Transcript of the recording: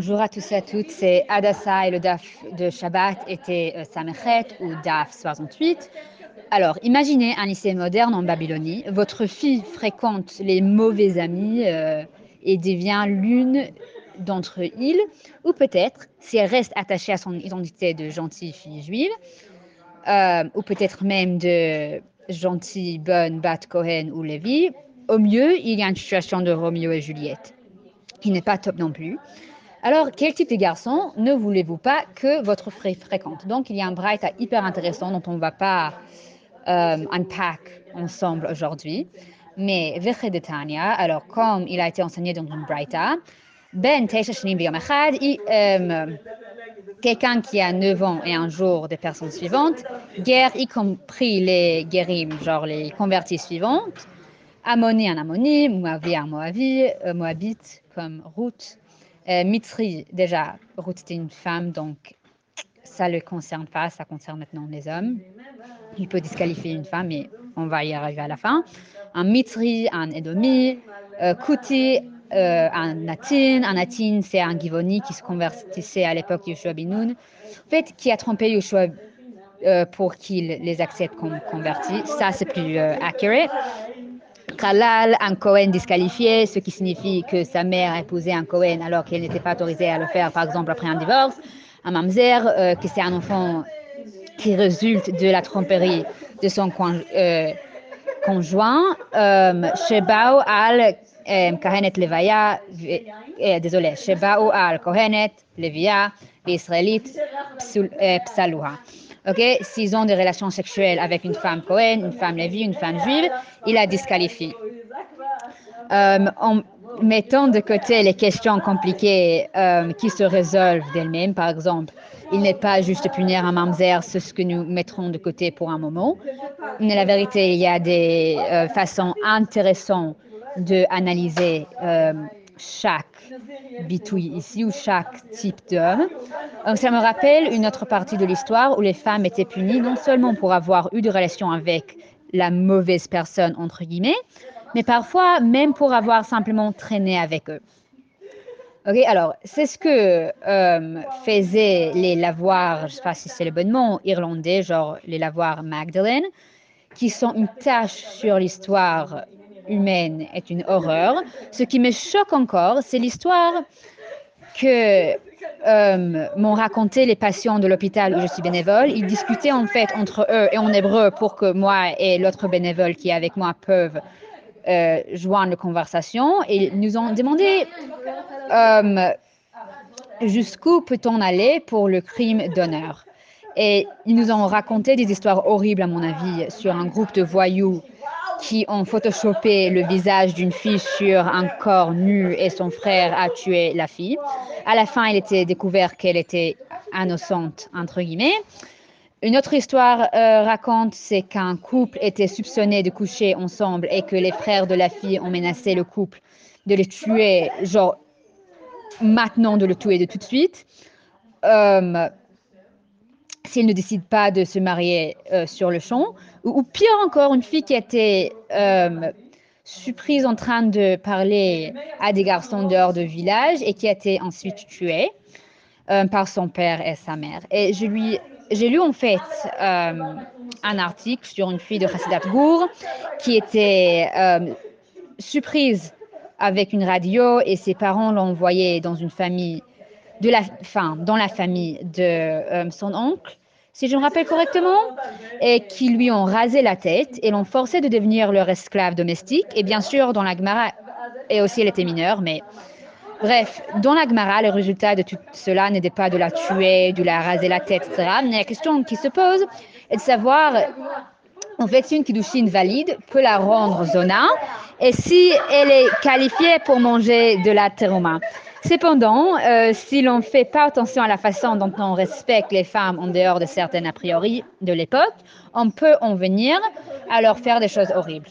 Bonjour à tous et à toutes, c'est Adassa et le DAF de Shabbat était euh, Samechet ou DAF 68. Alors, imaginez un lycée moderne en Babylonie. Votre fille fréquente les mauvais amis euh, et devient l'une d'entre eux, ou peut-être, si elle reste attachée à son identité de gentille fille juive, euh, ou peut-être même de gentille bonne Bat Cohen ou Lévi, au mieux, il y a une situation de Roméo et Juliette, qui n'est pas top non plus. Alors, quel type de garçon ne voulez-vous pas que votre frère fréquente? Donc, il y a un bright hyper intéressant dont on ne va pas euh, unpack ensemble aujourd'hui. Mais Tanya, alors comme il a été enseigné dans une braïta, Ben euh, quelqu'un qui a 9 ans et un jour des personnes suivantes, guerre y compris les guérim, genre les convertis suivantes, Ammoni un Ammoni, Moavi un Moavi, euh, Moabite comme Ruth, euh, Mitri, déjà, Ruth était une femme, donc ça ne le concerne pas, ça concerne maintenant les hommes. Il peut disqualifier une femme, mais on va y arriver à la fin. Un Mitri, un Edomi, euh, Kuti, euh, un Natin. Un Natin, c'est un Givoni qui se convertissait à l'époque Yoshua Binoun. En fait, qui a trompé Yoshua euh, pour qu'il les accepte comme convertis. Ça, c'est plus accurate. Kalal, un Cohen disqualifié, ce qui signifie que sa mère a épousé un Cohen alors qu'elle n'était pas autorisée à le faire, par exemple, après un divorce. Un Mamzer, euh, que c'est un enfant qui résulte de la tromperie de son euh, conjoint. Euh, Shebao al Kahenet Levaya, désolé, Shebao al Kohenet Levia, israélite Psaluha. Ok, s'ils ont des relations sexuelles avec une femme Cohen, une femme Lévi, une femme juive, il a disqualifié. Euh, en mettant de côté les questions compliquées euh, qui se résolvent d'elles-mêmes, par exemple, il n'est pas juste punir un mamzer, c'est ce que nous mettrons de côté pour un moment. Mais la vérité, il y a des euh, façons intéressantes d'analyser chaque bitouille ici ou chaque type d'homme. Ça me rappelle une autre partie de l'histoire où les femmes étaient punies non seulement pour avoir eu des relations avec la mauvaise personne, entre guillemets, mais parfois même pour avoir simplement traîné avec eux. Ok, alors c'est ce que euh, faisaient les lavoirs, je ne sais pas si c'est le bon mot, irlandais, genre les lavoirs Magdalene, qui sont une tâche sur l'histoire humaine est une horreur. Ce qui me choque encore, c'est l'histoire que euh, m'ont raconté les patients de l'hôpital où je suis bénévole. Ils discutaient en fait entre eux et en hébreu pour que moi et l'autre bénévole qui est avec moi peuvent euh, joindre la conversation. Et ils nous ont demandé euh, jusqu'où peut-on aller pour le crime d'honneur. Et ils nous ont raconté des histoires horribles, à mon avis, sur un groupe de voyous qui ont photoshopé le visage d'une fille sur un corps nu et son frère a tué la fille. À la fin, il était découvert qu'elle était innocente, entre guillemets. Une autre histoire euh, raconte, c'est qu'un couple était soupçonné de coucher ensemble et que les frères de la fille ont menacé le couple de les tuer, genre maintenant de le tuer de tout de suite. Euh, s'il ne décide pas de se marier euh, sur le champ, ou, pire encore, une fille qui était euh, surprise en train de parler à des garçons dehors de village et qui a été ensuite tuée euh, par son père et sa mère. Et je lui, j'ai lu en fait un article sur une fille de Hassidat Gour qui était surprise avec une radio et ses parents l'ont envoyée dans une famille de la, fin, dans la famille de son oncle, si je me rappelle correctement, et qui lui ont rasé la tête et l'ont forcé de devenir leur esclave domestique. Et bien sûr, dans la Gemara, et aussi elle était mineure, mais bref, dans la Gemara, le résultat de tout cela n'était pas de la tuer, de la raser la tête, etc. Mais la question qui se pose est de savoir, en fait, une kiddushin valide peut la rendre zona, et si elle est qualifiée pour manger de la terouma. Cependant, euh, si l'on ne fait pas attention à la façon dont on respecte les femmes en dehors de certaines a priori de l'époque, on peut en venir à leur faire des choses horribles.